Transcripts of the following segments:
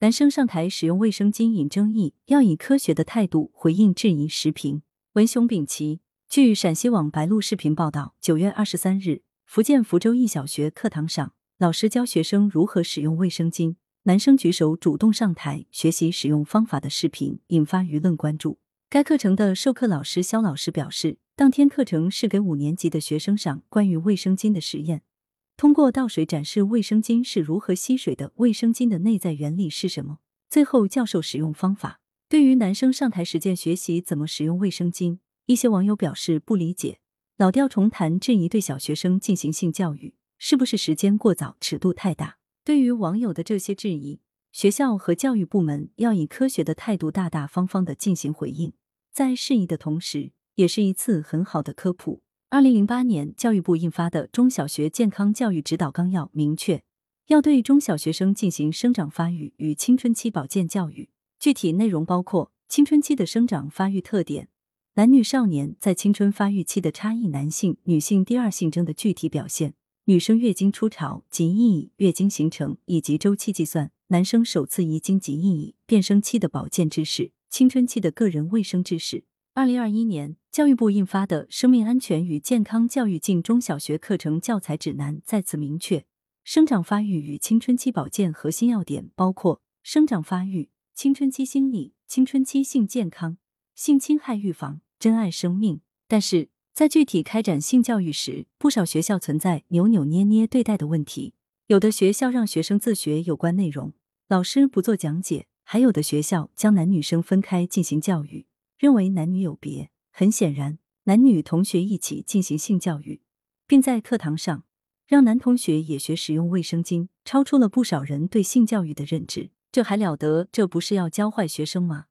男生上台使用卫生巾引争议，要以科学的态度回应质疑。时评：文雄丙奇。据陕西网白鹿视频报道，九月二十三日，福建福州一小学课堂上，老师教学生如何使用卫生巾，男生举手主动上台学习使用方法的视频引发舆论关注。该课程的授课老师肖老师表示，当天课程是给五年级的学生上关于卫生巾的实验，通过倒水展示卫生巾是如何吸水的，卫生巾的内在原理是什么，最后教授使用方法。对于男生上台实践学习怎么使用卫生巾。一些网友表示不理解，老调重弹，质疑对小学生进行性教育是不是时间过早、尺度太大？对于网友的这些质疑，学校和教育部门要以科学的态度，大大方方的进行回应，在适宜的同时，也是一次很好的科普。二零零八年，教育部印发的《中小学健康教育指导纲要》明确，要对中小学生进行生长发育与青春期保健教育，具体内容包括青春期的生长发育特点。男女少年在青春发育期的差异，男性、女性第二性征的具体表现，女生月经初潮及意义、月经形成以及周期计算，男生首次遗精及意义、变声期的保健知识，青春期的个人卫生知识。二零二一年，教育部印发的《生命安全与健康教育进中小学课程教材指南》再次明确，生长发育与青春期保健核心要点包括生长发育、青春期心理、青春期性健康、性侵害预防。珍爱生命，但是在具体开展性教育时，不少学校存在扭扭捏捏对待的问题。有的学校让学生自学有关内容，老师不做讲解；还有的学校将男女生分开进行教育，认为男女有别。很显然，男女同学一起进行性教育，并在课堂上让男同学也学使用卫生巾，超出了不少人对性教育的认知。这还了得？这不是要教坏学生吗？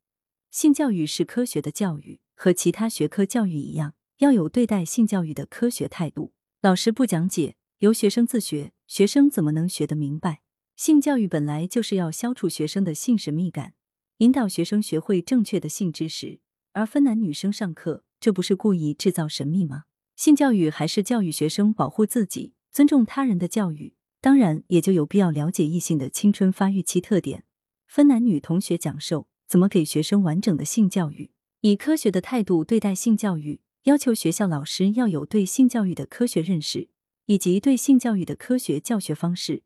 性教育是科学的教育。和其他学科教育一样，要有对待性教育的科学态度。老师不讲解，由学生自学，学生怎么能学得明白？性教育本来就是要消除学生的性神秘感，引导学生学会正确的性知识。而分男女生上课，这不是故意制造神秘吗？性教育还是教育学生保护自己、尊重他人的教育，当然也就有必要了解异性的青春发育期特点，分男女同学讲授怎么给学生完整的性教育。以科学的态度对待性教育，要求学校老师要有对性教育的科学认识，以及对性教育的科学教学方式。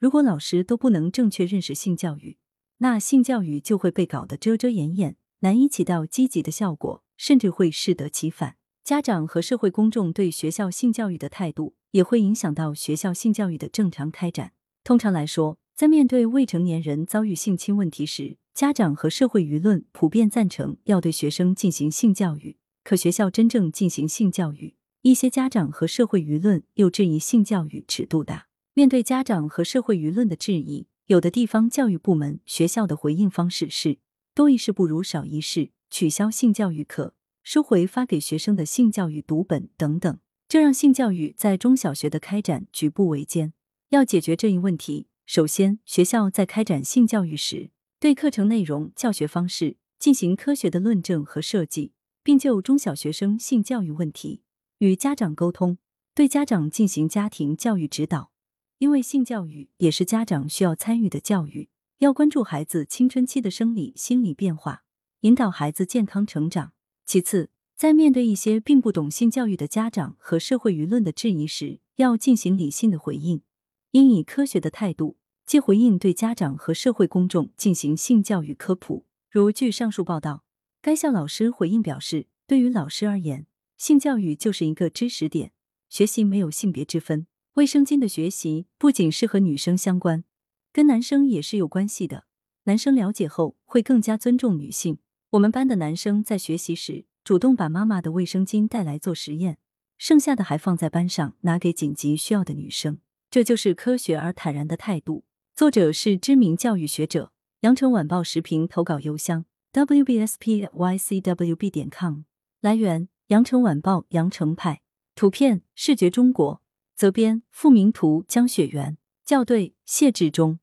如果老师都不能正确认识性教育，那性教育就会被搞得遮遮掩掩，难以起到积极的效果，甚至会适得其反。家长和社会公众对学校性教育的态度，也会影响到学校性教育的正常开展。通常来说，在面对未成年人遭遇性侵问题时，家长和社会舆论普遍赞成要对学生进行性教育，可学校真正进行性教育，一些家长和社会舆论又质疑性教育尺度大。面对家长和社会舆论的质疑，有的地方教育部门、学校的回应方式是多一事不如少一事，取消性教育课，收回发给学生的性教育读本等等，这让性教育在中小学的开展举步维艰。要解决这一问题，首先学校在开展性教育时。对课程内容、教学方式进行科学的论证和设计，并就中小学生性教育问题与家长沟通，对家长进行家庭教育指导。因为性教育也是家长需要参与的教育，要关注孩子青春期的生理、心理变化，引导孩子健康成长。其次，在面对一些并不懂性教育的家长和社会舆论的质疑时，要进行理性的回应，应以科学的态度。既回应对家长和社会公众进行性教育科普。如据上述报道，该校老师回应表示，对于老师而言，性教育就是一个知识点，学习没有性别之分。卫生巾的学习不仅是和女生相关，跟男生也是有关系的。男生了解后会更加尊重女性。我们班的男生在学习时主动把妈妈的卫生巾带来做实验，剩下的还放在班上拿给紧急需要的女生。这就是科学而坦然的态度。作者是知名教育学者，羊城晚报时评投稿邮箱 wbspycwb 点 com。来源：羊城晚报羊城派。图片：视觉中国。责编：付明图，江雪源。校对：谢志忠。